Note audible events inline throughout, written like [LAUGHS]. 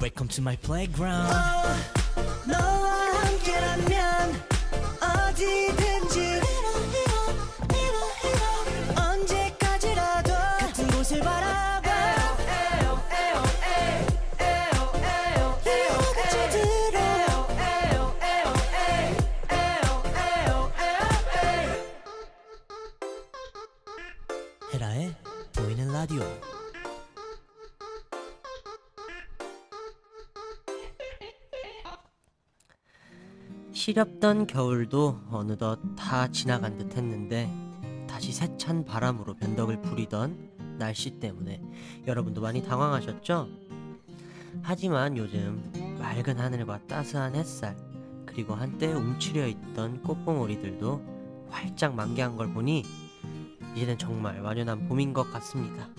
Welcome to my playground. 너와 함께라면 어디든 시렵던 겨울도 어느덧 다 지나간 듯 했는데 다시 세찬 바람으로 변덕을 부리던 날씨 때문에 여러분도 많이 당황하셨죠? 하지만 요즘 맑은 하늘과 따스한 햇살 그리고 한때 움츠려 있던 꽃봉오리들도 활짝 만개한 걸 보니 이제는 정말 완연한 봄인 것 같습니다.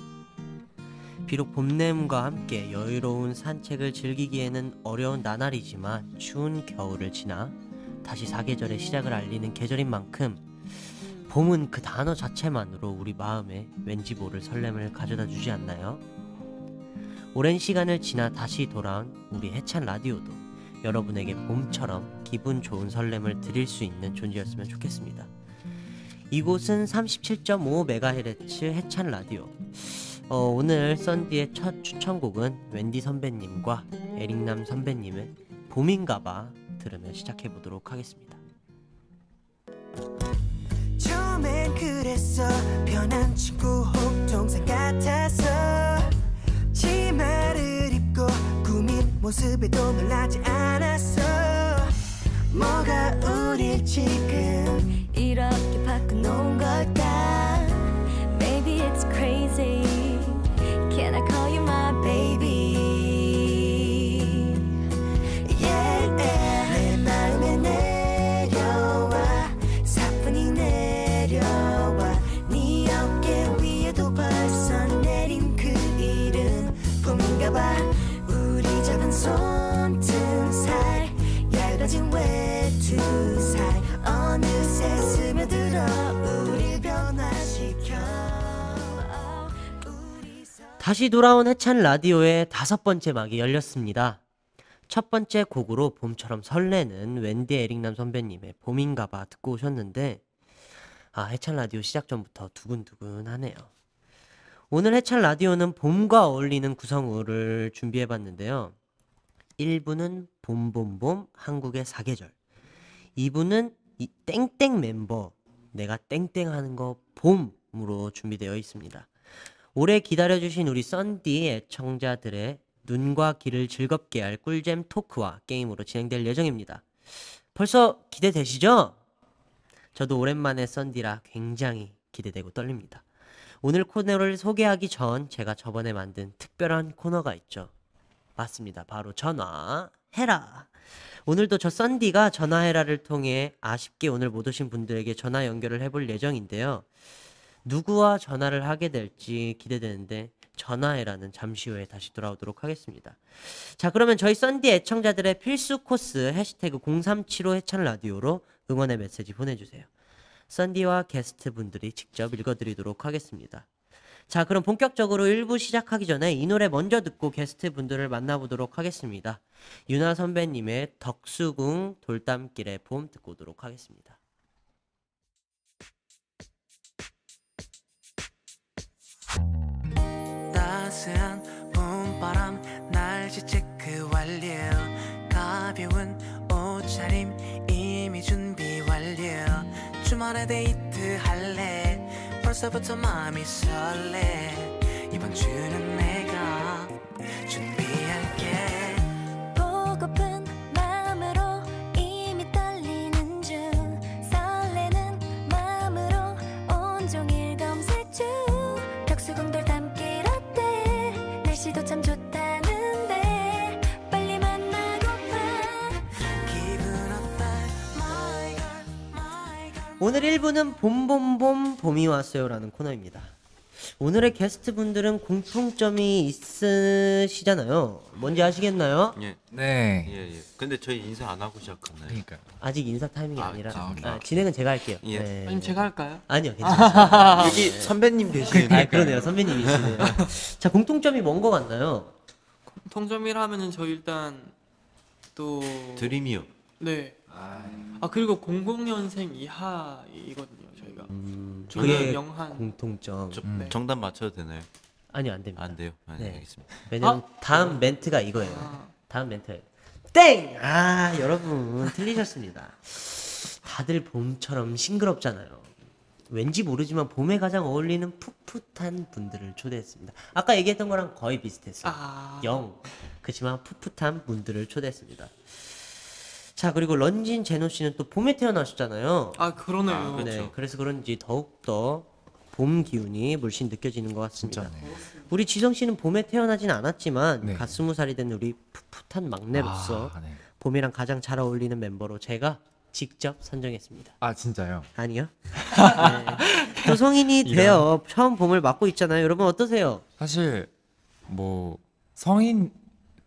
비록 봄냄과 함께 여유로운 산책을 즐기기에는 어려운 나날이지만 추운 겨울을 지나 다시 사계절의 시작을 알리는 계절인 만큼 봄은 그 단어 자체만으로 우리 마음에 왠지 모를 설렘을 가져다 주지 않나요? 오랜 시간을 지나 다시 돌아온 우리 해찬 라디오도 여러분에게 봄처럼 기분 좋은 설렘을 드릴 수 있는 존재였으면 좋겠습니다. 이곳은 37.5MHz 해찬 라디오. 어, 오늘 썬디의 첫 추천곡은 웬디 선배님과 에릭남 선배님의 봄인가봐 들으며 시작해 보도록 하겠습니다. 처음엔 그랬어. 편한 친구 혹 동생 같아서. 치마를 입고 꾸민 모습에도 놀라지 않았어. 뭐가 우릴 지금 이렇게 바꿔놓은 걸까? Maybe it's crazy. Can I call you my baby 봄인가봐 우리 작은 손등 살 얇아진 외투 살 어느새 스며들어 우릴 변화시켜 다시 돌아온 해찬 라디오의 다섯 번째 막이 열렸습니다. 첫 번째 곡으로 봄처럼 설레는 웬디 에릭남 선배님의 봄인가봐 듣고 오셨는데 아 해찬 라디오 시작 전부터 두근두근하네요. 오늘 해찬 라디오는 봄과 어울리는 구성우를 준비해봤는데요. 1부는 봄봄봄 한국의 사계절 2부는 이 땡땡 멤버 내가 땡땡 하는 거 봄으로 준비되어 있습니다. 오래 기다려주신 우리 썬디 애청자들의 눈과 귀를 즐겁게 할 꿀잼 토크와 게임으로 진행될 예정입니다. 벌써 기대되시죠? 저도 오랜만에 썬디라 굉장히 기대되고 떨립니다. 오늘 코너를 소개하기 전 제가 저번에 만든 특별한 코너가 있죠. 맞습니다. 바로 전화해라. 오늘도 저 썬디가 전화해라를 통해 아쉽게 오늘 못 오신 분들에게 전화 연결을 해볼 예정인데요. 누구와 전화를 하게 될지 기대되는데 전화해라는 잠시 후에 다시 돌아오도록 하겠습니다. 자 그러면 저희 썬디 애청자들의 필수 코스 해시태그 0375 해찬 라디오로 응원의 메시지 보내주세요. 썬디와 게스트 분들이 직접 읽어드리도록 하겠습니다. 자 그럼 본격적으로 1부 시작하기 전에 이 노래 먼저 듣고 게스트 분들을 만나보도록 하겠습니다. 유나 선배님의 덕수궁 돌담길의 봄 듣고 오도록 하겠습니다. 따스한 봄바람 날씨 체크 완료 가벼운 옷차림 이미 준비 완료 주말에 데이트 할래? 벌써부터 마음이 설레. 이번 주는 내가 오늘 1부는 봄봄봄 봄이 왔어요라는 코너입니다. 오늘의 게스트 분들은 공통점이 있으시잖아요. 뭔지 아시겠나요? 예, 네. 예, 예. 근데 저희 인사 안 하고 시작하나요? 그러니까 아직 인사 타이밍이 아, 아니라 아, 오케이. 아, 진행은 제가 할게요. 예. 네. 아니면 제가 할까요? 아니요, 괜찮아요. 여기 선배님 계시는 아, 그러네요. 선배님이시네요. 자, 공통점이 뭔것 같나요? 통점이라 하면은 저 일단 또 드림이요. 네. 아 그리고 00년생 이하이거든요 저희가. 음, 저는 그게 영한. 공통점. 저, 네. 정답 맞춰도 되나요? 아니요, 안 됩니다. 안 돼요. 아, 네. 네. 알겠습니다. 왜냐면 다음 멘트가 이거예요. 아, 다음 멘트. 땡! 아, 여러분 [LAUGHS] 틀리셨습니다. 다들 봄처럼 싱그럽잖아요. 왠지 모르지만 봄에 가장 어울리는 풋풋한 분들을 초대했습니다. 아까 얘기했던 거랑 거의 비슷했어요. 아. 영. 그렇지만 풋풋한 분들을 초대했습니다. 자, 그리고 런진 제노 씨는 또 봄에 태어나셨잖아요. 아 그러네요. 아, 그렇죠. 네, 그래서 그런지 더욱 더 봄 기운이 물씬 느껴지는 것 같습니다. 우리 지성 씨는 봄에 태어나진 않았지만 네. 갓 스무 살이 된 우리 풋풋한 막내로서 아, 네. 봄이랑 가장 잘 어울리는 멤버로 제가 직접 선정했습니다. 아 진짜요? 아니요. [LAUGHS] 네. 또 성인이 되어 처음 봄을 맞고 있잖아요. 여러분 어떠세요? 사실 뭐 성인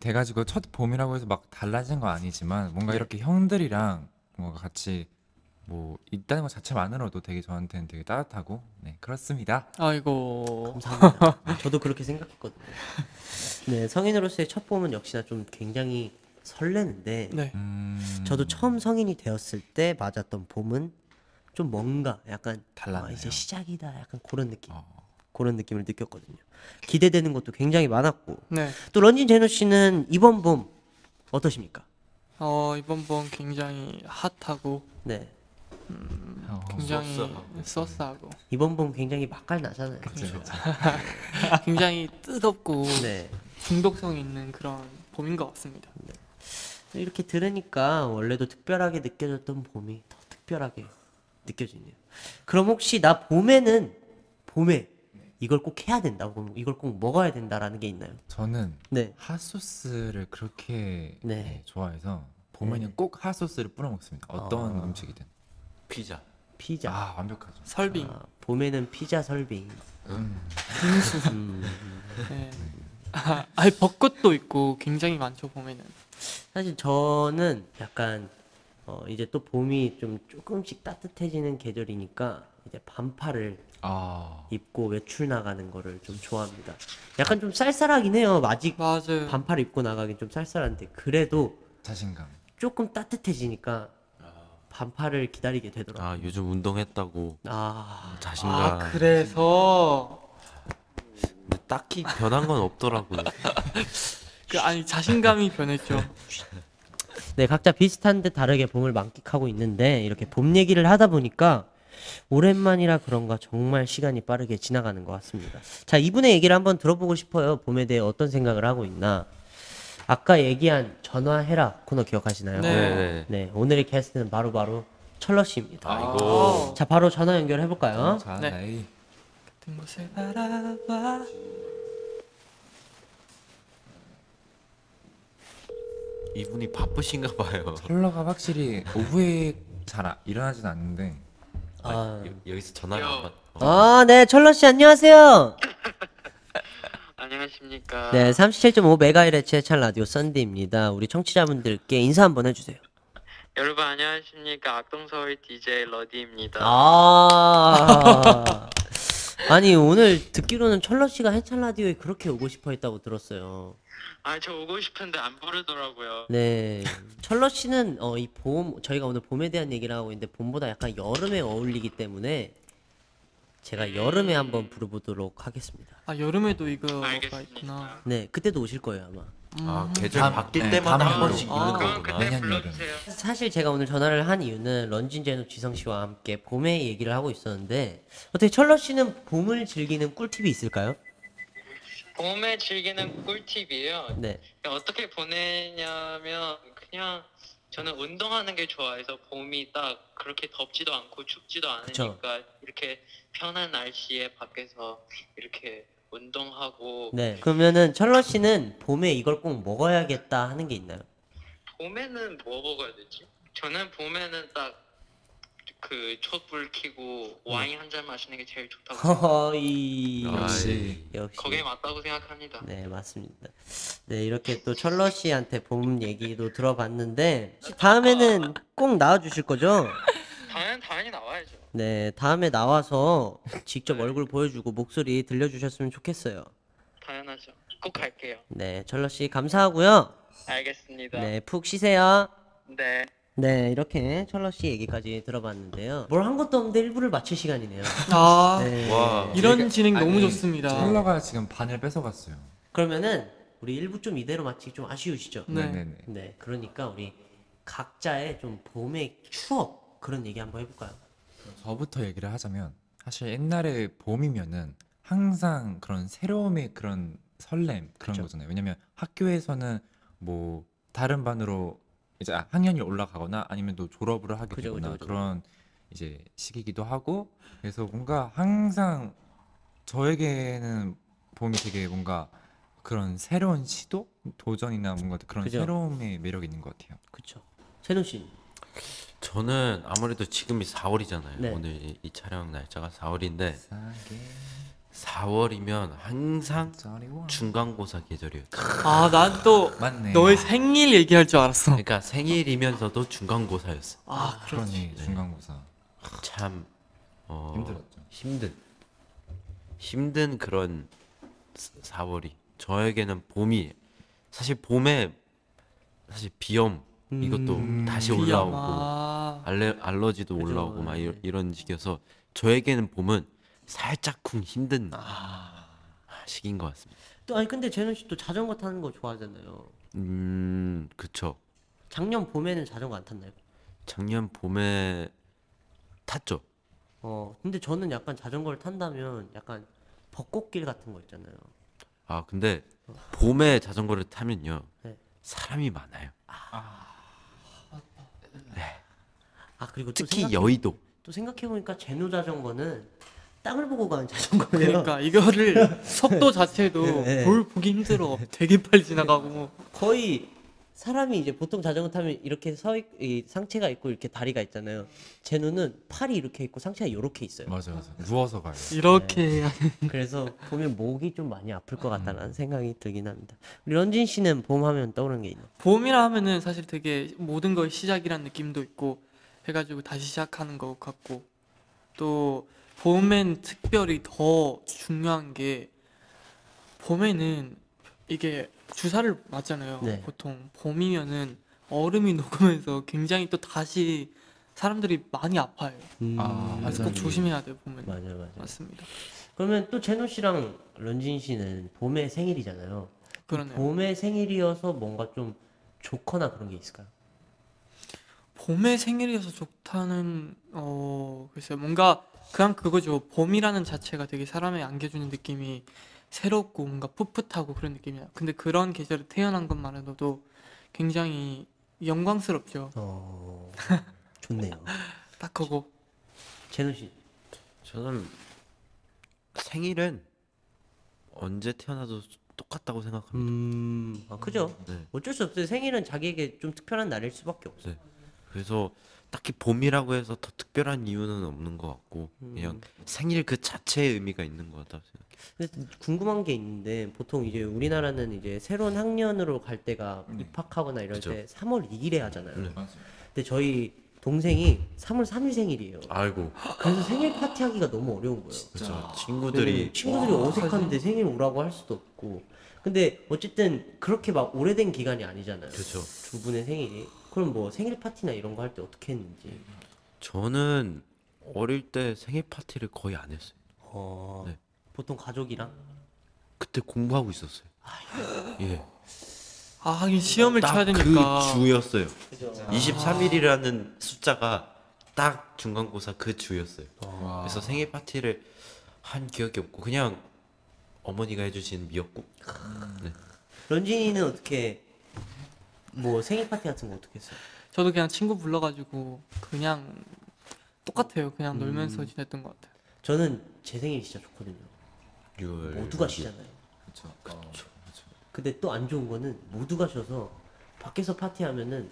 돼가지고 첫 봄이라고 해서 막 달라진 건 아니지만 뭔가 네. 이렇게 형들이랑 뭔가 같이 뭐 있다는 것 자체만으로도 되게 저한테는 되게 따뜻하고 네 그렇습니다. 아이고. 감사합니다. [LAUGHS] 저도 그렇게 생각했거든요. 네, 성인으로서의 첫 봄은 역시나 좀 굉장히 설레는데 네. 음, 저도 처음 성인이 되었을 때 맞았던 봄은 좀 뭔가 약간 달랐네요. 아, 이제 시작이다 약간 그런 느낌 어. 그런 느낌을 느꼈거든요 기대되는 것도 굉장히 많았고 네. 또 런쥔 제노 씨는 이번 봄 어떠십니까? 어 이번 번 굉장히 핫하고 네 어, 굉장히 소스하고. 이번 봄 굉장히 맛깔 나잖아요 그쵸. [LAUGHS] 굉장히 뜨겁고 네 중독성 있는 그런 봄인 것 같습니다. 이렇게 들으니까 원래도 특별하게 느껴졌던 봄이 더 특별하게 느껴지네요 그럼 혹시 나 봄에는 봄에 이걸 꼭 해야 된다고 이걸 꼭 먹어야 된다라는 게 있나요? 저는 네 핫소스를 그렇게 네. 네, 좋아해서 봄에는 꼭 핫소스를 뿌려 먹습니다. 어떤 아. 음식이든. 피자. 피자 아 완벽하죠. 설빙, 아, 봄에는 피자 설빙 빙수. 음. [LAUGHS] 네. 아, 아니 벚꽃도 있고 굉장히 많죠 봄에는. 사실 저는 약간 어 이제 또 봄이 좀 조금씩 따뜻해지는 계절이니까 이제 반팔을 아 입고 외출 나가는 거를 좀 좋아합니다. 약간 좀 쌀쌀하긴 해요. 아직 맞아요. 반팔 입고 나가긴 좀 쌀쌀한데 그래도 자신감. 조금 따뜻해지니까 반팔을 기다리게 되더라고요. 아 요즘 운동했다고 아, 자신감. 아 그래서 근데 딱히 변한 건 없더라고요. [LAUGHS] 그 아니 자신감이 변했죠. 네 각자 비슷한 듯 다르게 봄을 만끽하고 있는데 이렇게 봄 얘기를 하다 보니까 오랜만이라 그런가 정말 시간이 빠르게 지나가는 것 같습니다. 자 이분의 얘기를 한번 들어보고 싶어요. 봄에 대해 어떤 생각을 하고 있나. 아까 얘기한 전화해라 코너 기억하시나요? 네. 네. 네, 오늘의 게스트는 바로바로 철러 씨입니다. 아이고. 자 바로 전화 연결해 볼까요? 자, 네. 나이. 같은 곳을 바라봐. 이분이 바쁘신가 봐요. 천러가 확실히 오후에 잘 아- 일어나진 않는데 아, 여, 여기서 전화를 안 받. 어. 아, 네, 천러 씨 안녕하세요. [LAUGHS] 안녕하십니까. 네, 37.5메가헤르츠의 해찬 라디오 썬디입니다. 우리 청취자분들께 인사 한번 해주세요. 여러분 안녕하십니까. 악동서울 DJ 러디입니다. 아, [LAUGHS] 아니 오늘 듣기로는 천러 씨가 해찬 라디오에 그렇게 오고 싶어 했다고 들었어요. 아, 저 오고 싶은데 안 부르더라고요. 네, 철러 씨는 어, 이 봄, 저희가 오늘 봄에 대한 얘기를 하고 있는데 봄보다 약간 여름에 어울리기 때문에 제가 여름에 한번 부르보도록 하겠습니다. 아 여름에도 이거가 알겠습니다. 있구나. 네, 그때도 오실 거예요 아마. 아 계절 밤- 바뀔 네, 때마다 한. 번씩 아, 있는 그럼 거구나. 그때 여름. 불러주세요. 사실 제가 오늘 전화를 한 이유는 런쥔 제노 지성 씨와 함께 봄의 얘기를 하고 있었는데 어떻게 철러 씨는 봄을 즐기는 꿀팁이 있을까요? 봄에 즐기는 꿀팁이에요. 네. 어떻게 보내냐면 그냥 저는 운동하는 게 좋아해서 봄이 딱 그렇게 덥지도 않고 춥지도 않으니까 이렇게 편한 날씨에 밖에서 이렇게 운동하고 네. 그러면은 철러 씨는 봄에 이걸 꼭 먹어야겠다 하는 게 있나요? 봄에는 뭐 먹어야 되지? 저는 봄에는 딱 그 촛불 켜고 와인 한 잔 마시는 게 제일 좋다고. 허이 역시 역시 거기에 맞다고 생각합니다. 네 맞습니다. 네 이렇게 또 철러 씨한테 봄 얘기도 들어봤는데 다음에는 꼭 나와 주실 거죠? 당연 당연히 나와야죠. 네 다음에 나와서 직접 얼굴 보여주고 목소리 들려주셨으면 좋겠어요. 당연하죠. 꼭 갈게요. 네, 철러 씨 감사하고요. 알겠습니다. 네, 푹 쉬세요. 네. 네, 이렇게 철러 씨 얘기까지 들어봤는데요. 뭘 한 것도 없는데 일부를 마칠 시간이네요. 아 [LAUGHS] 네. 와. 이런 진행 너무 아니, 좋습니다. 찰러가 지금 반을 뺏어갔어요. 그러면은 우리 일부 좀 이대로 마치기 좀 아쉬우시죠? 네. 네네네. 네, 그러니까 우리 각자의 좀 봄의 추억 그런 얘기 한번 해볼까요? 저부터 얘기를 하자면 사실 옛날에 봄이면은 항상 그런 새로움의 그런 설렘 그런 그쵸. 거잖아요. 왜냐면 학교에서는 뭐 다른 반으로 이제 학년이 올라가거나 아니면 또 졸업을 하게 그죠, 되거나 그죠, 그죠. 그런 이제 시기기도 하고 그래서 뭔가 항상 저에게는 봄이 되게 뭔가 그런 새로운 시도 도전이나 뭔가 그런 그죠. 새로움의 매력이 있는 것 같아요. 그쵸. 세노 씨. 저는 아무래도 지금이 4월이잖아요. 네. 오늘 이, 이 촬영 날짜가 4월인데 4월이면 항상 중간고사 계절이었죠. 아 난 또 맞네. 너의 생일 얘기할 줄 알았어. 그러니까 생일이면서도 중간고사였어. 아 그러니 중간고사 참 어, 힘들었죠. 힘든 힘든 그런 4월이 저에게는 봄이 사실 봄에 사실 비염 이것도 음, 다시 비염. 올라오고 아, 알레, 알러지도 그죠, 올라오고 막 이, 네. 이런 시기여서 저에게는 봄은 살짝쿵 힘든 시기인 것 같습니다. 또 아니 근데 제노 씨또 자전거 타는 거 좋아하잖아요. 음 그쵸. 작년 봄에는 자전거 안 탔나요? 작년 봄에 탔죠. 어, 근데 저는 약간 자전거를 탄다면 약간 벚꽃길 같은 거 있잖아요. 아 근데 봄에 자전거를 타면요 네. 사람이 많아요. 아 그리고 또 특히 생각, 여의도. 또 생각해 보니까 제노 자전거는 땅을 보고 가는 자전거예요. 그러니까 이거를 [LAUGHS] 속도 자체도 네. 볼 보기 힘들어. 되게 빨리 지나가고. 거의 사람이 이제 보통 자전거 타면 이렇게 서 있, 이 상체가 있고 이렇게 다리가 있잖아요. 제노는 팔이 이렇게 있고 상체가 이렇게 있어요. 맞아 맞아. 누워서 가요. 이렇게 해야 그래서 보면 목이 좀 많이 아플 것 같다는 생각이 들긴 합니다. 우리 런진 씨는 봄 하면 떠오르는 게 있나요? 봄이라 하면은 사실 되게 모든 거의 시작이란 느낌도 있고 해가지고 다시 시작하는 것 같고 또 봄엔 특별히 더 중요한 게 봄에는 이게 주사를 맞잖아요. 네. 보통 봄이면은 얼음이 [LAUGHS] 녹으면서 굉장히 또 다시 사람들이 많이 아파요. 아, 그래서 맞아요. 꼭 조심해야 돼요. 봄은 맞아요, 맞아요. 맞습니다. 그러면 또 제노 씨랑 런진 씨는 봄에 생일이잖아요. 그러네요. 봄에 생일이어서 뭔가 좀 좋거나 그런 게 있을까요? 봄의 생일이어서 좋다는 어 글쎄요 뭔가 그냥 그거죠 봄이라는 자체가 되게 사람에 안겨주는 느낌이 새롭고 뭔가 풋풋하고 그런 느낌이야 근데 그런 계절에 태어난 것만으로도 굉장히 영광스럽죠 어, [LAUGHS] 좋네요. 딱 그거 제노 씨. 저는 생일은 언제 태어나도 똑같다고 생각합니다. 음, 아, 그죠. 네. 어쩔 수 없어요. 생일은 자기에게 좀 특별한 날일 수밖에 없어요. 네. 그래서 딱히 봄이라고 해서 더 특별한 이유는 없는 것 같고 그냥 생일 그 자체의 의미가 있는 것 같다고 생각해요. 근데 궁금한 게 있는데 보통 이제 우리나라는 이제 새로운 학년으로 갈 때가 입학하거나 이럴 그죠. 때 3월 2일에 하잖아요. 네. 근데 저희 동생이 3월 3일 생일이에요. 아이고 그래서 생일 파티 하기가 너무 어려운 거예요. 그렇죠. 네, 친구들이 친구들이 어색한데 생일 오라고 할 수도 없고. 근데 어쨌든 그렇게 막 오래된 기간이 아니잖아요. 그렇죠. 두 분의 생일이. 그럼 뭐 생일 파티나 이런 거 할 때 어떻게 했는지. 저는 어릴 때 생일 파티를 거의 안 했어요. 어, 네. 보통 가족이랑 그때 공부하고 있었어요. 예. 아 하긴 시험을 딱 쳐야 되니까 그 주였어요. 그죠. 23일이라는 숫자가 딱 중간고사 그 주였어요. 와. 그래서 생일 파티를 한 기억이 없고 그냥 어머니가 해주신 미역국. 네. 런진이는 어떻게 뭐 생일 파티 같은 거 어떻게 했어요? 저도 그냥 친구 불러가지고 그냥 똑같아요 그냥 놀면서 음. 지냈던 것 같아요 저는 제 생일이 진짜 좋거든요. 6월 모두가 쉬잖아요. 그렇죠. 어, 근데 또 안 좋은 거는 모두가 쉬어서 밖에서 파티하면은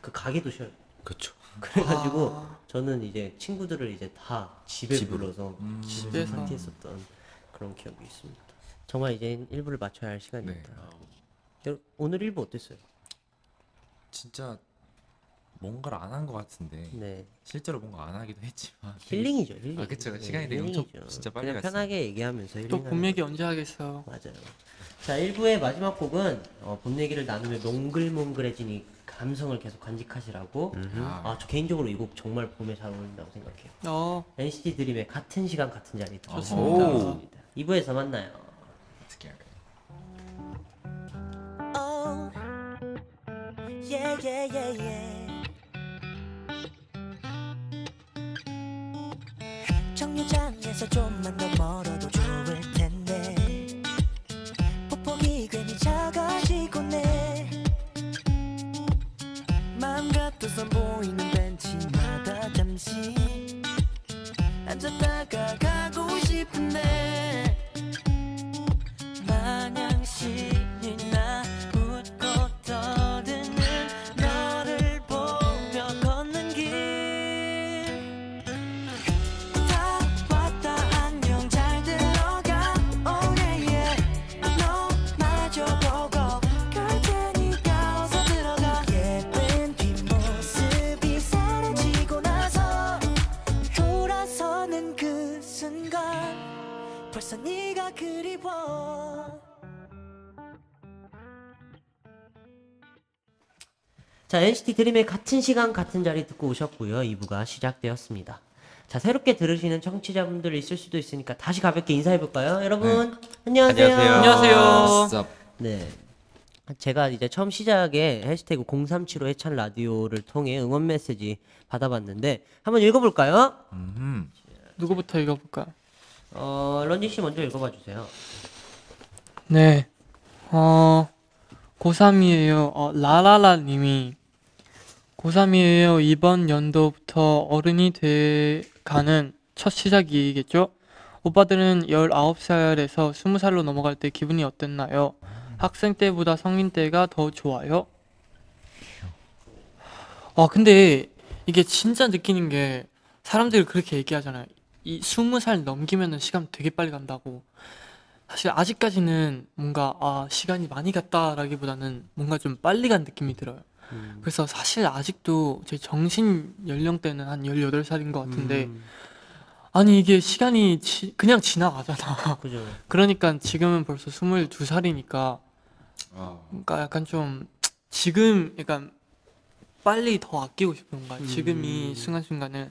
그 가게도 쉬어요. 그렇죠. 그래가지고 아. 저는 이제 친구들을 이제 다 집에 집으로. 불러서 음. 집에서. 파티했었던 그런 기억이 있습니다. 정말 이제 1부를 맞춰야 할 시간입니다. 네. 오늘 1부 어땠어요? 진짜 뭔가를 안 한 것 같은데 네. 실제로 뭔가 안 하기도 했지만 힐링이죠, 힐링. 아, 그쵸. 네, 시간이 되게 엄청 힐링이죠. 진짜 빨리 그냥 갔어요. 편하게 얘기하면서 또 힐링. 봄 얘기 언제 하겠어요? 맞아요. 자, 1부의 마지막 곡은 어, 봄 얘기를 나누며 몽글몽글해지니 감성을 계속 간직하시라고. 아, 아, 저 개인적으로 이 곡 정말 봄에 잘 어울린다고 생각해요. 어, NCT 드림의 같은 시간 같은 자리 좋습니다. 오겠습니다. 2부에서 만나요. Yeah, yeah, yeah, yeah. 정류장에서 좀만 더 멀 자, NCT 드림의 같은 시간 같은 자리 듣고 오셨고요. 2부가 시작되었습니다. 자, 새롭게 들으시는 청취자분들 있을 수도 있으니까 다시 가볍게 인사해 볼까요? 여러분, 안녕하세요. 안녕하세요. 안녕하세요. 네. 제가 이제 처음 시작에 해시태그 0375 해찬 라디오를 통해 응원 메시지 받아봤는데 한번 읽어볼까요? 음. 누구부터 읽어볼까요? 어, 런쥔 씨 먼저 읽어봐 주세요. 네. 어, 고3이에요. 어, 라라라 님이 고3이에요. 이번 연도부터 어른이 돼 가는 첫 시작이겠죠? 오빠들은 19살에서 20살로 넘어갈 때 기분이 어땠나요? 학생 때보다 성인 때가 더 좋아요? 아, 근데 이게 진짜 느끼는 게 사람들이 그렇게 얘기하잖아요. 이 20살 넘기면은 시간 되게 빨리 간다고. 사실 아직까지는 뭔가 아 시간이 많이 갔다라기보다는 뭔가 좀 빨리 간 느낌이 들어요. 음. 그래서 사실 아직도 제 정신 연령대는 한 18살인 것 같은데 음, 아니 이게 시간이 지- 그냥 지나가잖아. 그죠. [LAUGHS] 그러니까 지금은 벌써 22살이니까 아, 뭔가 약간 좀 지금 약간 빨리 더 아끼고 싶은 건가 지금 이 음. 순간순간을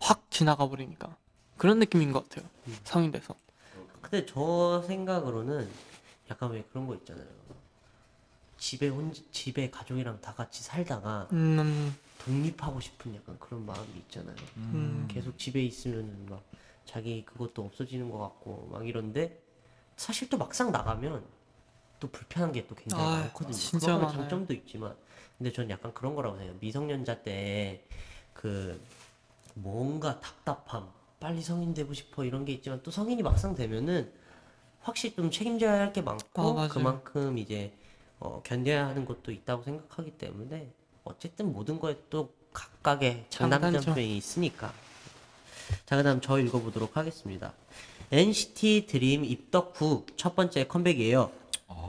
확 지나가 버리니까 그런 느낌인 것 같아요. 음. 성인 돼서. 근데 저 생각으로는 약간 왜 그런 거 있잖아요. 집에 혼 집에 가족이랑 다 같이 살다가 음, 독립하고 싶은 약간 그런 마음이 있잖아요. 음. 계속 집에 있으면은 막 자기 그것도 없어지는 것 같고 막 이런데 사실 또 막상 나가면 또 불편한 게 또 굉장히 아, 많거든요. 진짜 그런 많아요. 장점도 있지만 근데 전 약간 그런 거라고 생각해요. 미성년자 때 그 뭔가 답답함, 빨리 성인 되고 싶어 이런 게 있지만 또 성인이 막상 되면은 확실히 좀 책임져야 할게 아, 많고 맞아요. 그만큼 이제 어, 견뎌야 하는 것도 있다고 생각하기 때문에 어쨌든 모든 거에 또 각각의 장단점. 장단점이 있으니까. 자, 그다음 저 읽어보도록 하겠습니다. NCT 드림 입덕 후 첫 번째 컴백이에요.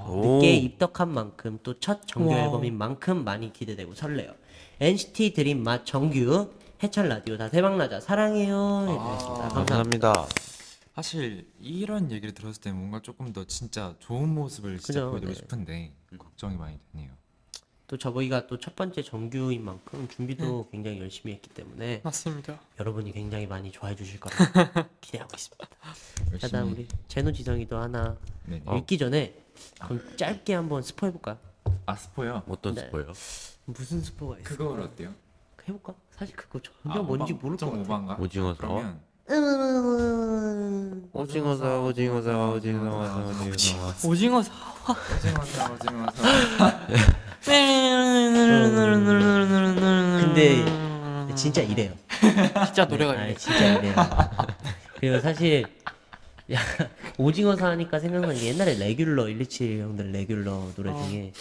늦게 입덕한 만큼 또 첫 정규 wow. 앨범인 만큼 많이 기대되고 설레요. NCT DREAM 맛 정규 해찬 라디오 다 대박나자 사랑해요. 해주셨습니다. 감사합니다. 감사합니다. 사실 이런 얘기를 들었을 때 뭔가 조금 더 진짜 좋은 모습을 진짜 그죠, 보여드리고 네. 싶은데 걱정이 많이 되네요. 또 저희가 또 첫 번째 정규인 만큼 준비도 굉장히 열심히 했기 때문에 맞습니다. 여러분이 굉장히 많이 좋아해 주실 거라 [LAUGHS] 기대하고 있습니다. 자, 다음 우리 제노 지성이도 하나 네. 읽기 전에 그럼 짧게 한번 스포 해볼까요? 아 스포요? 어떤 네. 스포요? 무슨 스포가 있어? 그거 어때요? 해볼까? 사실 그거 전혀 뭔지 모를 것 같아. 5반가? 오징어 사와? 그러면 음, 오징어 사 오징어 사 오징어 사 오징어 사 오징어 사. 오징어 사 오징어 사 근데 진짜 이래요. 진짜 노래가 네, 이래. 아니, 진짜 이래요. 그리고 사실 야, 오징어 사니까 생각나는 게 옛날에 레귤러 127 형들 레귤러 노래 어. 중에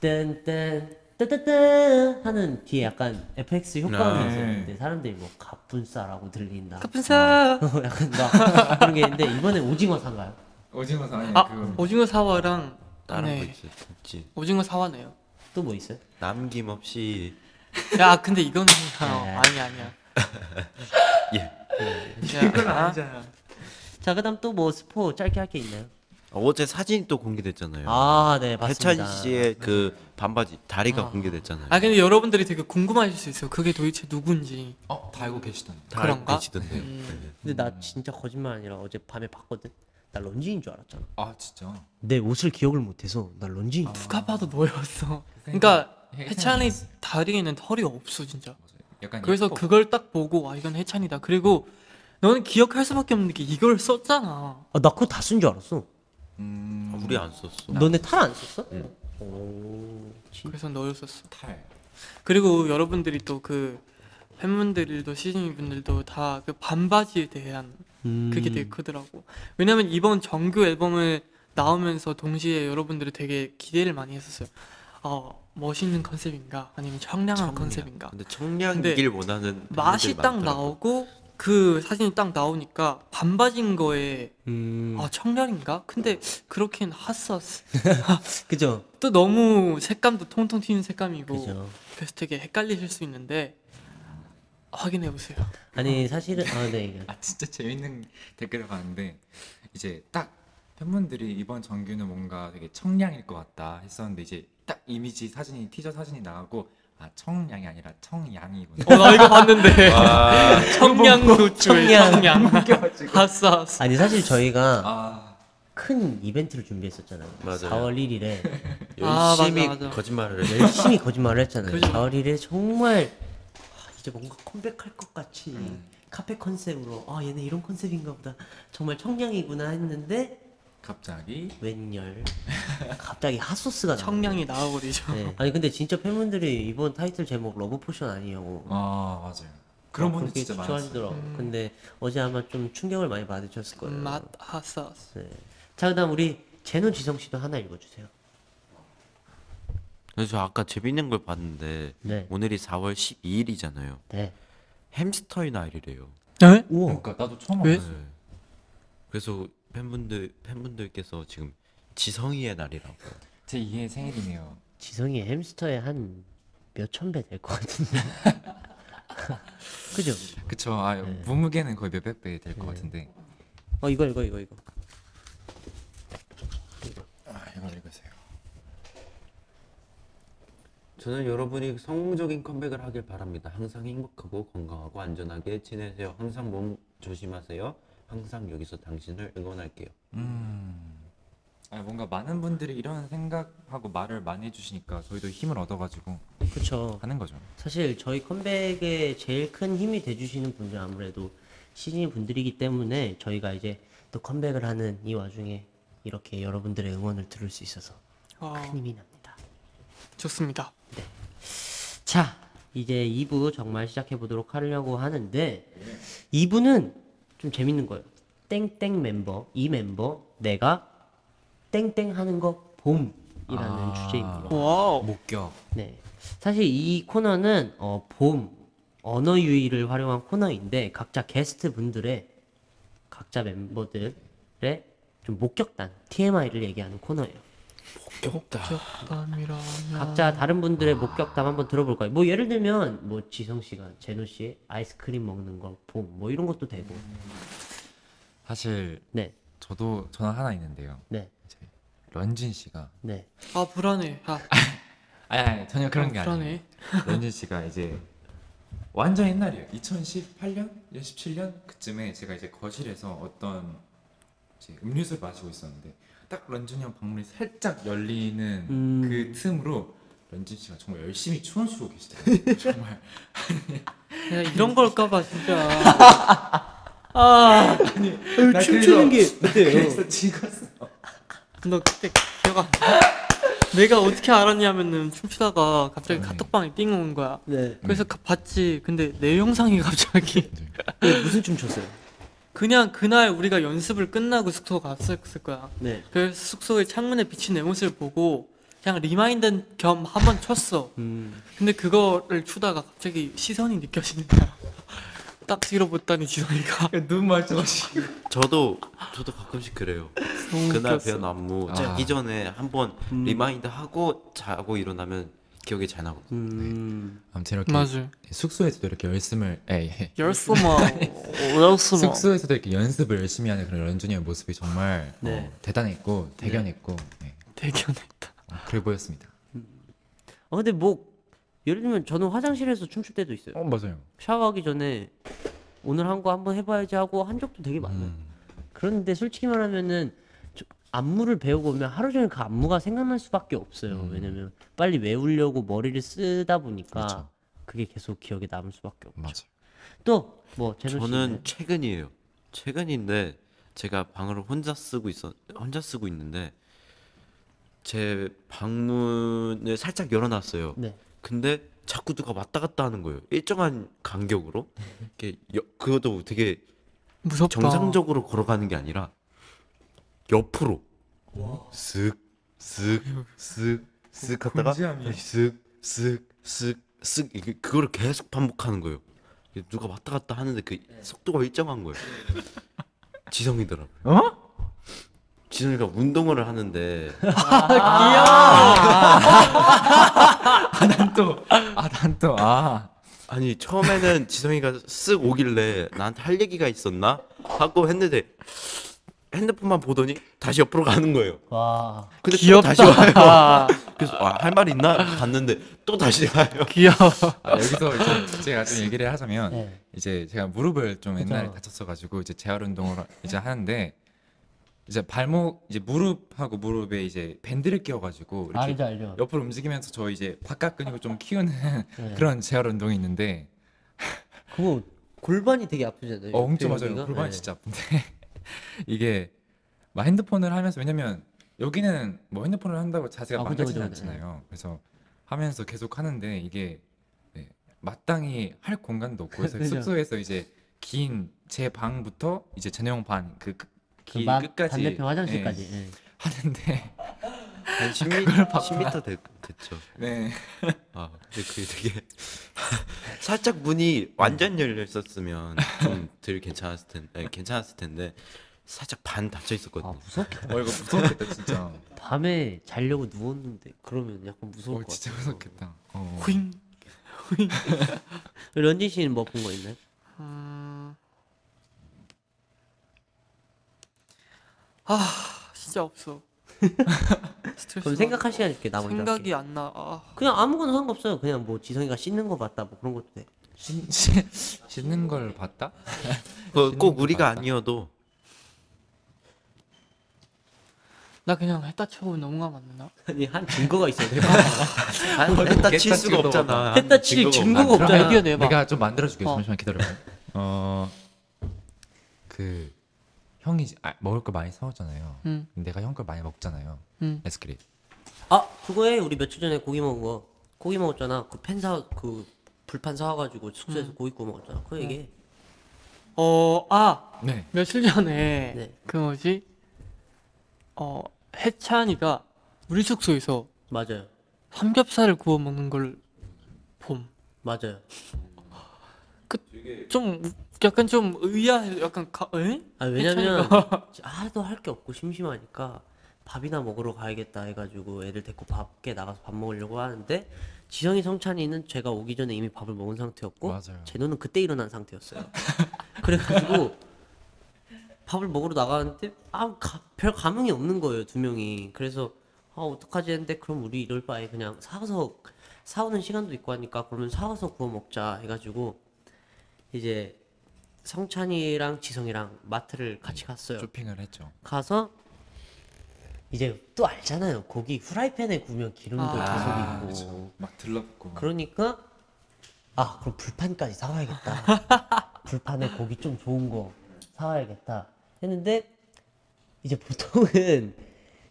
뜬뜬 뜨뜨뜨 하는 뒤에 약간 FX 효과음이 아, 있어요. 네. 근데 사람들이 뭐 가뿐싸라고 들린다. 카푼사. [LAUGHS] 약간 막 그런 게 있는데 이번에 오징어 사인가요? 오징어 사 아니 아 그거 오징어 사와랑 다른 거네 있어 있지 오징어 사와네요. 또 뭐 있어요? 남김없이 야 근데 네. 어, 아니 아니야. [LAUGHS] 예. 이건 아니잖아. 자, 그다음 또 뭐 스포 짧게 할 게 있나요? 어제 사진이 또 공개됐잖아요. 아, 네, 봤습니다. 해찬 씨의 그 반바지 다리가 아. 공개됐잖아요. 아 근데 여러분들이 되게 궁금하실 수 있어요. 그게 도대체 누군지. 어, 다 알고 계시던데. 다 그런가? 알고 계시던데요. 음. 근데 나 진짜 거짓말 아니라 어제 밤에 봤거든. 나 런쥔인 줄 알았잖아. 아, 진짜. 내 옷을 기억을 못해서 나 런쥔. 아, 누가 봐도 너였어. [LAUGHS] 그러니까 해찬이 다리에는 털이 없어 진짜. 약간 그래서 예뻐. 그걸 딱 보고 아 이건 해찬이다. 그리고 너는 기억할 수밖에 없는 게 이걸 썼잖아. 아, 나 그거 다 쓴 줄 알았어. 음, 아, 우리 안 썼어. 너네 탈 안 썼어? 응. 오. 그래서 너였었어. 탈. 그리고 여러분들이 또 그 팬분들도 시즈니 분들도 다 그 반바지에 대한 음. 그게 되게 크더라고. 왜냐면 이번 정규 앨범을 나오면서 동시에 여러분들이 되게 기대를 많이 했었어요. 어 멋있는 컨셉인가 아니면 청량한 청량. 컨셉인가. 근데 청량이길 원하는 맛이 딱. 나오고 그 사진이 딱 나오니까 반바지인 거에 음. 아 청량인가? 근데 그렇게는 핫소스. [LAUGHS] 그죠? 또 너무 색감도 통통 튀는 색감이고 그죠. 그래서 되게 헷갈리실 수 있는데 확인해 보세요. 아니 사실은 아, 네. 이거. 아 진짜 재밌는 댓글을 봤는데 이제 딱 팬분들이 이번 정규는 뭔가 되게 청량일 것 같다 했었는데 이제 딱 이미지 사진이 티저 사진이 나가고 아 청량이 아니라 청양이구나. 어나 이거 봤는데 [LAUGHS] 와, 청량고추의 청량. 청량 핫소스. 아니 사실 저희가 아 큰 이벤트를 준비했었잖아요. 맞아요. 4월 1일에 아, 열심히 맞아, 맞아. 거짓말을 해. 열심히 거짓말을 했잖아요. 그죠. 4월 1일에 정말 아, 이제 뭔가 컴백할 것 같이 음. 카페 컨셉으로 아 얘네 이런 컨셉인가 보다 정말 청량이구나 했는데 갑자기 웬열 [LAUGHS] 갑자기 Hot Sauce가 청량이 나와버리죠. 네. [LAUGHS] 아니 근데 진짜 팬분들이 이번 타이틀 제목 Love Potion 아니냐고 아 맞아요. 그런 분들 그렇게 진짜 많았어요. 음. 근데 어제 아마 좀 충격을 많이 받으셨을 거예요. 맛 Hot Sauce. 네. 자 그다음 우리 제노 지성 씨도 하나 읽어주세요. 그래서 저 아까 재밌는 걸 봤는데 네. 오늘이 4월 12일이잖아요. 네. 햄스터의 날이래요. 네? 우와. 그러니까 나도 처음 왜? 알았어요. 네. 그래서 팬분들 팬분들께서 지금 지성이의 날이라고. 제 2의 생일이네요. 지성이 햄스터의 한 몇천 배 될 것 같은데. [LAUGHS] 그죠? 그쵸. 아 네. 몸무게는 거의 몇백 배 될 것 네. 같은데. 어 이거 이거 이거 이거. 아 이걸 읽으세요. 저는 여러분이 성공적인 컴백을 하길 바랍니다. 항상 행복하고 건강하고 안전하게 지내세요. 항상 몸 조심하세요. 항상 여기서 당신을 응원할게요. 음. 아 뭔가 많은 분들이 이런 생각하고 말을 많이 해주시니까 저희도 힘을 얻어가지고 그쵸. 하는 거죠. 사실 저희 컴백에 제일 큰 힘이 돼주시는 분들 아무래도 시즌 분들이기 때문에 저희가 이제 또 컴백을 하는 이 와중에 이렇게 여러분들의 응원을 들을 수 있어서 어, 큰 힘이 납니다. 좋습니다. 자, 이제 2부 정말 시작해 보도록 하려고 하는데 2부는 좀 재밌는 거예요. 땡땡 멤버, 이 멤버, 내가 땡땡 하는 거 봄이라는 아. 주제입니다. wow. 목격. 네. 사실 이 코너는 어, 봄 언어 유희를 활용한 코너인데 각자 게스트 분들의 각자 멤버들의 좀 목격담 TMI를 얘기하는 코너예요. 밤이라면 각자 다른 분들의 목격담 한번 들어볼까요? 뭐 예를 들면 뭐 지성 씨가 제노 씨의 아이스크림 먹는 거봄뭐 이런 것도 되고. 사실 네. 저도 저는 하나 있는데요. 네. 이제 런쥔 씨가 네. 아 불안해. 아, [LAUGHS] 아니, 아니 전혀 그런 아, 게 불안해. 아니에요. 런쥔 씨가 이제 완전 옛날이에요. 2018년, 2017년 그쯤에 제가 이제 거실에서 어떤 이제 음료수를 마시고 있었는데 딱 런쥔 형 방문이 살짝 열리는 음. 그 틈으로 런쥔 씨가 정말 열심히 춤을 추고 계시더라고요. [LAUGHS] 정말 이런 걸까봐 진짜. [LAUGHS] 아, 나 춤추는 게 그래서- 어때요? 그래서 찍었어. 너 그때 기억 안 나? 내가 어떻게 알았냐면은 춤추다가 갑자기 네. 카톡방에 띵 온 거야. 네. 그래서 가- 봤지. 근데 내 영상이 갑자기 네, 무슨 춤 췄어요? 그냥 그날 우리가 연습을 끝나고 숙소 갔을 거야. 네. 그래서 숙소의 창문에 비친 내 모습을 보고 그냥 remind 겸 한번 췄어. 음. 근데 그거를 추다가 갑자기 시선이 느껴지는 거야. [LAUGHS] 딱 뒤로 봤더니 지성이가 [LAUGHS] 눈 말조시. 저도 저도 가끔씩 그래요. 너무 그날 웃겼어. 배운 안무 아. 자기 전에 한번 음. remind 하고 자고 일어나면 기억이 잘 나거든요. 음. 아무튼 이렇게 맞아요. 숙소에서도 이렇게 열심을 에이 열심히 열심히 숙소에서도 이렇게 연습을 열심히 하는 그런 런쥔이 의 모습이 정말 네. 어, 대단했고 대견했고 네. 대견했다. 어, 그래 보였습니다. 아 근데 뭐 예를 들면 저는 화장실에서 춤출 때도 있어요. 어 맞아요. 샤워하기 전에 오늘 한 거 한번 해봐야지 하고 한 적도 되게 많아요. 음. 그런데 솔직히 말하면은 저- 안무를 배우고 오면 하루 종일 그 안무가 생각날 수밖에 없어요. 음. 왜냐면 빨리 외우려고 머리를 쓰다 보니까 그쵸. 그게 계속 기억에 남을 수밖에 없죠. 맞아. 또뭐 제노 씨 저는 최근이에요. 최근인데 제가 방을 혼자 쓰고 있어 혼자 쓰고 있는데 제 방문을 살짝 열어놨어요. 네. 근데 자꾸 누가 왔다 갔다 하는 거예요. 일정한 간격으로. [LAUGHS] 이렇게 여- 그것도 되게 무섭다. 정상적으로 걸어가는 게 아니라 옆으로 쓱, 쓱, 쓱, 쓱 하다가 곤지암이. 다시 쓱, 쓱, 쓱, 쓱 이게 그거를 계속 반복하는 거예요. 이게 누가 왔다 갔다 하는데 그 속도가 일정한 거예요. [LAUGHS] 지성이더라고 요. 어? 지성이가 운동을 하는데 아난 또 아. 아니 처음에는 지성이가 쓱 오길래 나한테 할 얘기가 있었나 하고 했는데 핸드폰만 보더니 다시 옆으로 가는 거예요. 와 근데 또 귀엽다. 다시 와요. [LAUGHS] 그래서 아, 할말 있나 봤는데 또 다시 가요. 귀여워. 아, 여기서 이제 제가 좀 얘기를 하자면 네. 이제 제가 무릎을 좀 옛날에 그죠. 다쳤어가지고 이제 재활 운동을 이제 하는데 이제 발목 이제 무릎하고 무릎에 이제 밴드를 끼워가지고 이렇게 알죠 알죠. 옆으로 움직이면서 저 이제 바깥 근육을 좀 키우는 네. [LAUGHS] 그런 재활 운동이 있는데 그거 골반이 되게 아프잖아요. 어, 엄청 옆에 맞아요. 골반이 네. 진짜 아픈데 [LAUGHS] 이게 막 핸드폰을 하면서 왜냐면 여기는 뭐 핸드폰을 한다고 자세가 아, 그죠, 망가지지 그죠, 네. 않잖아요. 그래서 하면서 계속 하는데 이게 네, 마땅히 할 공간도 없고 그래서 [LAUGHS] 그죠. 숙소에서 이제 긴 제 방부터 이제 전용 반그 그 길 막 끝까지 반대편 예, 화장실까지. 예. 하는데 한 10m, 10m 됐, 됐죠. 네 아, 근데 그게 되게 [LAUGHS] 살짝 문이 완전 열려 있었으면 좀 덜 괜찮았을 텐데, 아니, 괜찮았을 텐데 살짝 반 닫혀 아 있었거든요. 무섭겠다. 어 이거 무섭겠다 진짜 밤에 자려고 누웠는데 그러면 약간 무서울 어 것 진짜 같아요. 무섭겠다 어. 휘잉. [LAUGHS] 런쥔 씨는 뭐 본 거 있나요? 음... 아 진짜 없어. [LAUGHS] 스트레스 그럼 생각할 시간 있게 나머지 생각이 안 나. 아, 그냥 아무거나 상관없어요. 그냥 뭐 지성이가 씻는 거 봤다 뭐 그런 것도 돼. 씻- 씻- 씻는 걸 봤다? [LAUGHS] 그꼭거 우리가 맞다. 아니어도 나 그냥 했다 치고 넘어가면 안 되나? 아니 한 증거가 있어야 돼. [LAUGHS] 한 했다 칠 수가 없잖아. 했다 칠 증거가? 없잖아. 아이디어 내봐. 내가 좀 만들어줄게 어. 잠시만 기다려봐 어 그 형이 이제- 아, 먹을 거 많이 사오잖아요 응, 내가 형 걸 많이 먹잖아요 응. 에스크릿 아 그거에 우리 며칠 전에 고기 먹은 거. 고기 먹었잖아. 그 팬사 그 불판 사와가지고 숙소에서 고기 구워 먹었잖아. 그 얘기. 어, 아 네 며칠 전에 네. 그 뭐지? 어 해찬이가 우리 숙소에서 맞아요. 삼겹살을 구워 먹는 걸 봄. 맞아요. 좀 약간 좀 의아해. 약간 가, 에? 아 왜냐면 하도 할 게 없고 심심하니까 밥이나 먹으러 가야겠다 해가지고 애들 데리고 밖에 나가서 밥 먹으려고 하는데 지성이 성찬이는 제가 오기 전에 이미 밥을 먹은 상태였고 맞아요. 제노는 그때 일어난 상태였어요. [LAUGHS] 그래가지고 밥을 먹으러 나가는데 아별 감흥이 없는 거예요 두 명이. 그래서 아 어떡하지 했는데 그럼 우리 이럴 바에 그냥 사와서 사오는 시간도 있고 하니까 그러면 사와서 구워 먹자 해가지고 이제 성찬이랑 지성이랑 마트를 같이 갔어요. 쇼핑을 했죠 가서 이제 또 알잖아요. 고기 후라이팬에 구우면 기름도 아, 계속 있고. 그쵸. 막 들렀고 그러니까 아 그럼 불판까지 사와야겠다. [LAUGHS] 불판에 고기 좀 좋은 거 사와야겠다 했는데 이제 보통은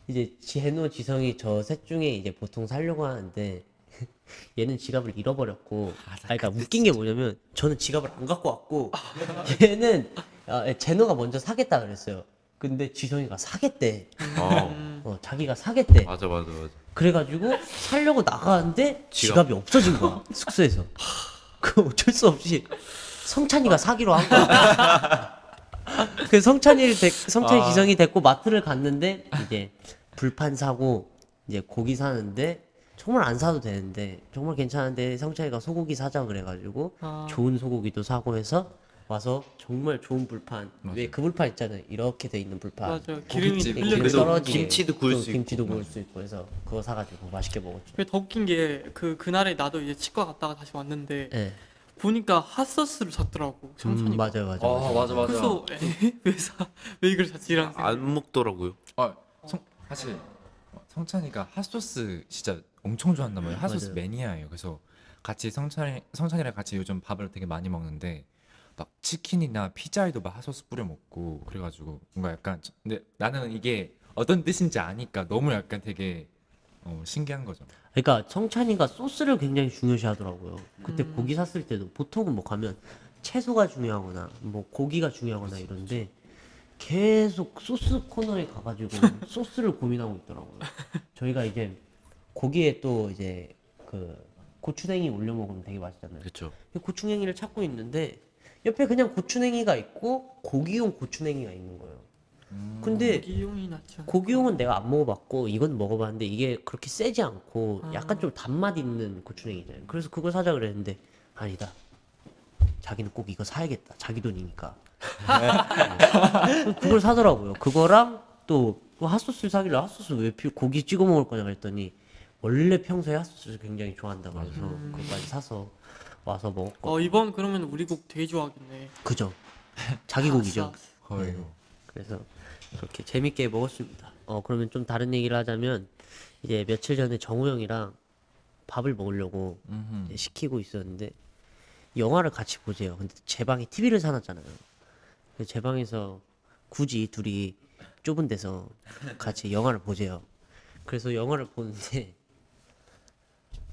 이제 제노 지성이 저 셋 중에 이제 보통 살려고 하는데 [LAUGHS] 얘는 지갑을 잃어버렸고 아 그러니까 웃긴 게 뭐냐면 저는 지갑을 안 갖고 왔고 [LAUGHS] 얘는 아, 제노가 먼저 사겠다 그랬어요. 근데 지성이가 사겠대. 어, 어, 자기가 사겠대. 맞아 맞아 맞아. 그래가지고 살려고 나가는데 지갑. 지갑이 없어진 거야 [LAUGHS] 숙소에서. 그 어쩔 수 없이 성찬이가 사기로 한 거야. 그 성찬이를 데, 성찬이 지성이 데리고 마트를 갔는데 이제 불판 사고 이제 고기 사는데 정말 안 사도 되는데 정말 괜찮은데 성찬이가 소고기 사자 그래가지고 아, 좋은 소고기도 사고 해서 와서 정말 좋은 불판 왜그 불판 있잖아요 이렇게 돼 있는 불판 맞아요. 기름이 고깃집. 네, 흘려 기름 떨어지게 김치도 구울 또수 김치도 있고. 구울 수 있고 해서 그거 사가지고 맛있게 먹었죠. 근데 더 웃긴 게 그 그날에 나도 이제 치과 갔다가 다시 왔는데 네. 보니까 핫소스를 샀더라고 성찬이가. 음, 맞아요, 맞아요. 아 맞아 맞아. 그래서 에? [LAUGHS] 왜 사? 왜 이걸 샀지? 이런 생각. 안 먹더라고요. 아, 성, 사실 어, 성찬이가 핫소스 진짜 엄청 좋아한단 말이에요. 핫소스 맞아요. 매니아예요. 그래서 같이 성찬이 성찬이랑 같이 요즘 밥을 되게 많이 먹는데 막 치킨이나 피자에도 막 핫소스 뿌려 먹고 그래가지고 뭔가 약간 저- 근데 나는 이게 어떤 뜻인지 아니까 너무 약간 되게 어, 신기한 거죠. 그러니까 성찬이가 소스를 굉장히 중요시 하더라고요. 그때 음. 고기 샀을 때도 보통은 뭐 가면 채소가 중요하거나 뭐 고기가 중요하거나 이런데 계속 소스 코너에 가가지고 [LAUGHS] 소스를 고민하고 있더라고요. 저희가 이제 고기에 또 이제 그 고추냉이 올려 먹으면 되게 맛있잖아요. 그렇죠. 고추냉이를 찾고 있는데 옆에 그냥 고추냉이가 있고 고기용 고추냉이가 있는 거예요. 근데 고기용이 낫죠. 고기용은 내가 안 먹어봤고 이건 먹어봤는데 이게 그렇게 세지 않고 아. 약간 좀 단맛 있는 고추냉이잖아요. 그래서 그걸 사자 그랬는데 아니다. 자기는 꼭 이거 사야겠다. 자기 돈이니까. 네. [LAUGHS] 그걸 사더라고요. 그거랑 또 핫소스를 사길래 핫소스 왜 피- 고기 찍어 먹을 거냐 그랬더니 원래 평소에 핫소스를 굉장히 좋아한다 그래서 그거까지 사서 와서 먹었고 어 이번 그러면 우리 곡 되게 좋아하겠네. 그죠. 자기 곡이죠. 아싸. 거의 네. 그래서 그렇게 재밌게 먹었습니다. 어 그러면 좀 다른 얘기를 하자면 이제 며칠 전에 정우 형이랑 밥을 먹으려고 음흠. 이제 시키고 있었는데 영화를 같이 보재요. 근데 제 방에 TV를 사놨잖아요. 그래서 제 방에서 굳이 둘이 좁은 데서 같이 영화를 보재요. 그래서 영화를 보는데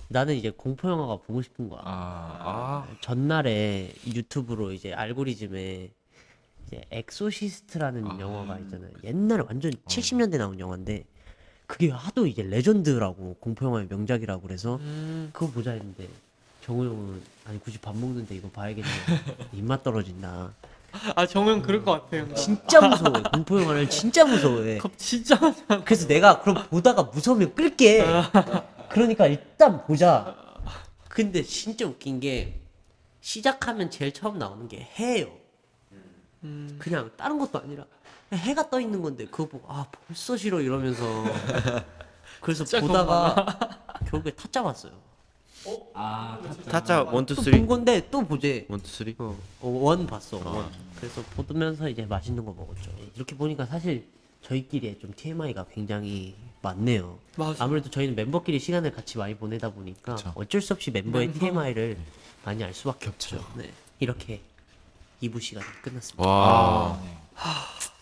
나는 이제 공포 영화가 보고 싶은 거야. 아, 전날에 유튜브로 이제 알고리즘에 이제 엑소시스트라는 아, 영화가 있잖아요. 옛날에 완전 70년대 나온 영화인데 그게 하도 이제 레전드라고 공포 영화의 명작이라고 그래서 음, 그거 보자 했는데 정우 형은 아니 굳이 밥 먹는데 이거 봐야겠네. [LAUGHS] 입맛 떨어진다. 아 정우 형 그럴 것 같아요. 진짜 무서워해. 공포 영화를 진짜 무서워해. 겁 진짜 많아. 그래서 내가 그럼 보다가 무서우면 끌게. 그러니까 일단 보자. 근데 진짜 웃긴 게 시작하면 제일 처음 나오는 게 해예요. 음, 그냥 다른 것도 아니라 해가 떠 있는 건데 그거 보고 아 벌써 싫어 이러면서 [LAUGHS] 그래서 진짜 보다가 결국에 타짜 봤어요. 타짜 one two 또 three. 본 건데 또 보재. one two three. 어, 어, one 봤어. one. 그래서 보면서 이제 맛있는 거 먹었죠. 이렇게 보니까 사실 저희끼리의 좀 TMI가 굉장히 많네요. 맞아. 아무래도 저희는 멤버끼리 시간을 같이 많이 보내다 보니까 그쵸. 어쩔 수 없이 멤버의 멤버. TMI를 많이 알 수밖에 없죠. 네. 이렇게 2부 시간이 끝났습니다. 와.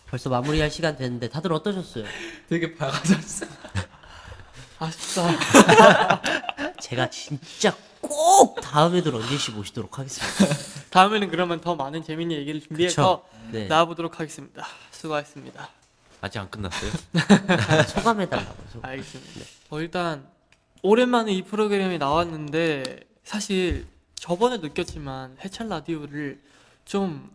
벌써 마무리할 시간 됐는데 다들 어떠셨어요? 되게 밝아졌어. [LAUGHS] 아쉽다. [LAUGHS] 제가 진짜 꼭 다음에도 런쥔 씨 모시도록 하겠습니다. [LAUGHS] 다음에는 그러면 더 많은 재밌는 얘기를 준비해서 네. 나와보도록 하겠습니다. 수고하셨습니다. 아직 안 끝났어요? [LAUGHS] 소감해달라고. 소감. 알겠습니다. 어, 일단 오랜만에 이 프로그램이 나왔는데 사실 저번에 느꼈지만 해찬 라디오를 좀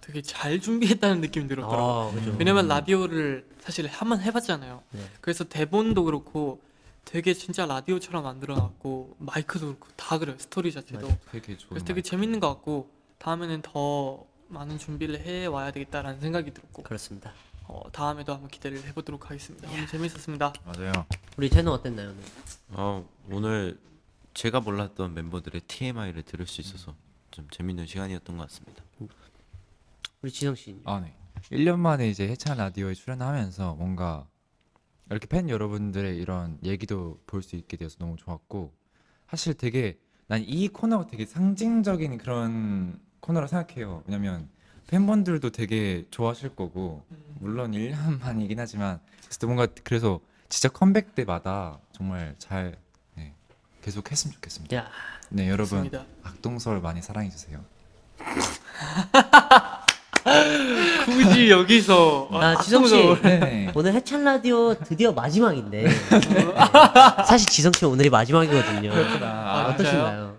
되게 잘 준비했다는 느낌이 들었더라고요. 아, 그죠. 왜냐면 라디오를 사실 한 번 해봤잖아요. 네. 그래서 대본도 그렇고 되게 진짜 라디오처럼 만들어놨고 마이크도 그렇고 다 그래요. 스토리 자체도. 되게 좋은 그래서 되게 재밌는 것 같고 다음에는 더 많은 준비를 해 와야 되겠다라는 생각이 들었고 그렇습니다. 어, 다음에도 한번 기대를 해보도록 하겠습니다. 오늘 재밌었습니다. 맞아요. 우리 태는 어땠나요? 오늘? 어, 오늘 제가 몰랐던 멤버들의 TMI를 들을 수 있어서 좀 재밌는 시간이었던 것 같습니다. 우리 지성 씨. 아, 네. 1년 만에 이제 해찬 라디오에 출연하면서 뭔가 이렇게 팬 여러분들의 이런 얘기도 볼 수 있게 되어서 너무 좋았고 사실 되게 난 이 코너가 되게 상징적인 그런 코너라 생각해요. 왜냐면 팬분들도 되게 좋아하실 거고 물론 1년 만이긴 하지만 그래서 또 뭔가 그래서 진짜 컴백 때마다 정말 잘 네, 계속 했으면 좋겠습니다. 야, 네, 여러분 좋습니다. 악동서울 많이 사랑해 주세요. [LAUGHS] 굳이 여기서 아, 지성 씨. 네. 오늘 해찬 라디오 드디어 마지막인데. 네. 사실 지성 씨 오늘이 마지막이거든요. 아, 어떠신가요?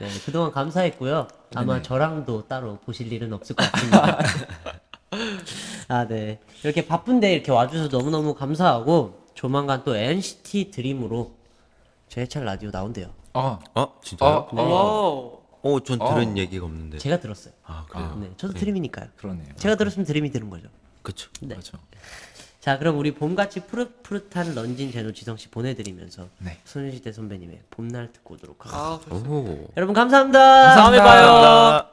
네, 그동안 감사했고요. 아마 네네. 저랑도 따로 보실 일은 없을 것 같습니다. [LAUGHS] 아, 네. 이렇게 바쁜데 이렇게 와주셔서 너무너무 감사하고 조만간 또 NCT 드림으로 제 해찬 라디오 나온대요. 아, 어 진짜요? 어, 어. wow. 어, 전 어. 들은 얘기가 없는데. 제가 들었어요. 아 그래요? 네, 저도 네. 드림이니까요. 그러네요. 제가 들었으면 드림이 되는 거죠. 그쵸. 네. 그렇죠. 자, 그럼 우리 봄같이 푸릇푸릇한 런쥔 제노 지성 씨 보내드리면서 네. 소녀시대 선배님의 봄날 듣고 오도록 하겠습니다. 아, 벌써. 오. 여러분 감사합니다. 다음에 봐요. 오는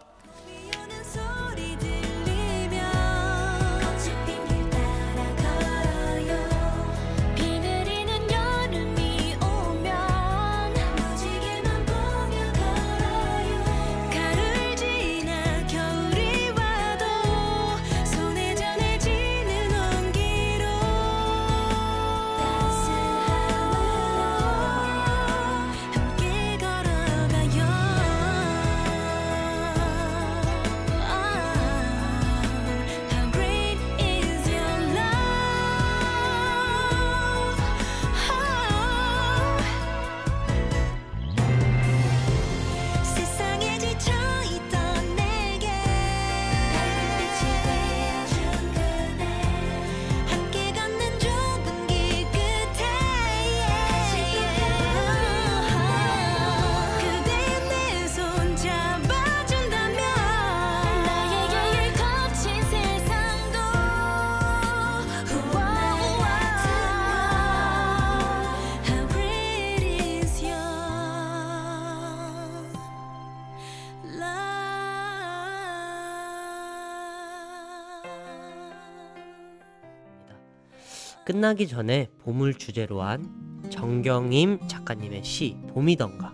끝나기 전에 봄을 주제로 한 정경임 작가님의 시 봄이던가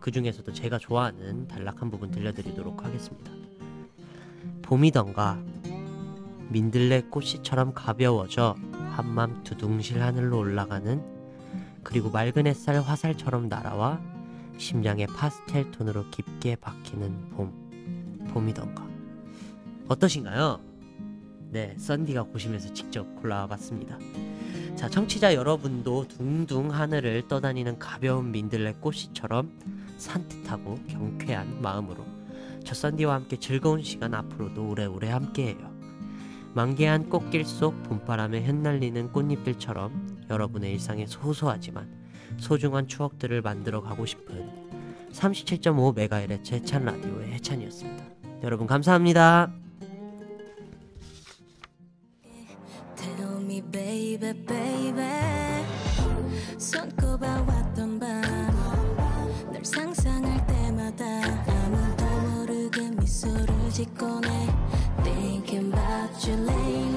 그 중에서도 제가 좋아하는 단락한 부분 들려드리도록 하겠습니다. 봄이던가 민들레 꽃씨처럼 가벼워져 한맘 두둥실 하늘로 올라가는 그리고 맑은 햇살 화살처럼 날아와 심장에 파스텔 톤으로 깊게 박히는 봄 봄이던가 어떠신가요? 네, 썬디가 고심해서 직접 골라와 봤습니다. 자, 청취자 여러분도 둥둥 하늘을 떠다니는 가벼운 민들레 꽃씨처럼 산뜻하고 경쾌한 마음으로 저 썬디와 함께 즐거운 시간 앞으로도 오래오래 함께해요. 만개한 꽃길 속 봄바람에 흩날리는 꽃잎들처럼 여러분의 일상에 소소하지만 소중한 추억들을 만들어 가고 싶은 37.5MHz 해찬 라디오의 해찬이었습니다. 여러분 감사합니다. me baby baby 손꼽아 왔던 밤널 상상할 때마다 아무도 모르게 미소를 짓곤 해 Thinking about you lately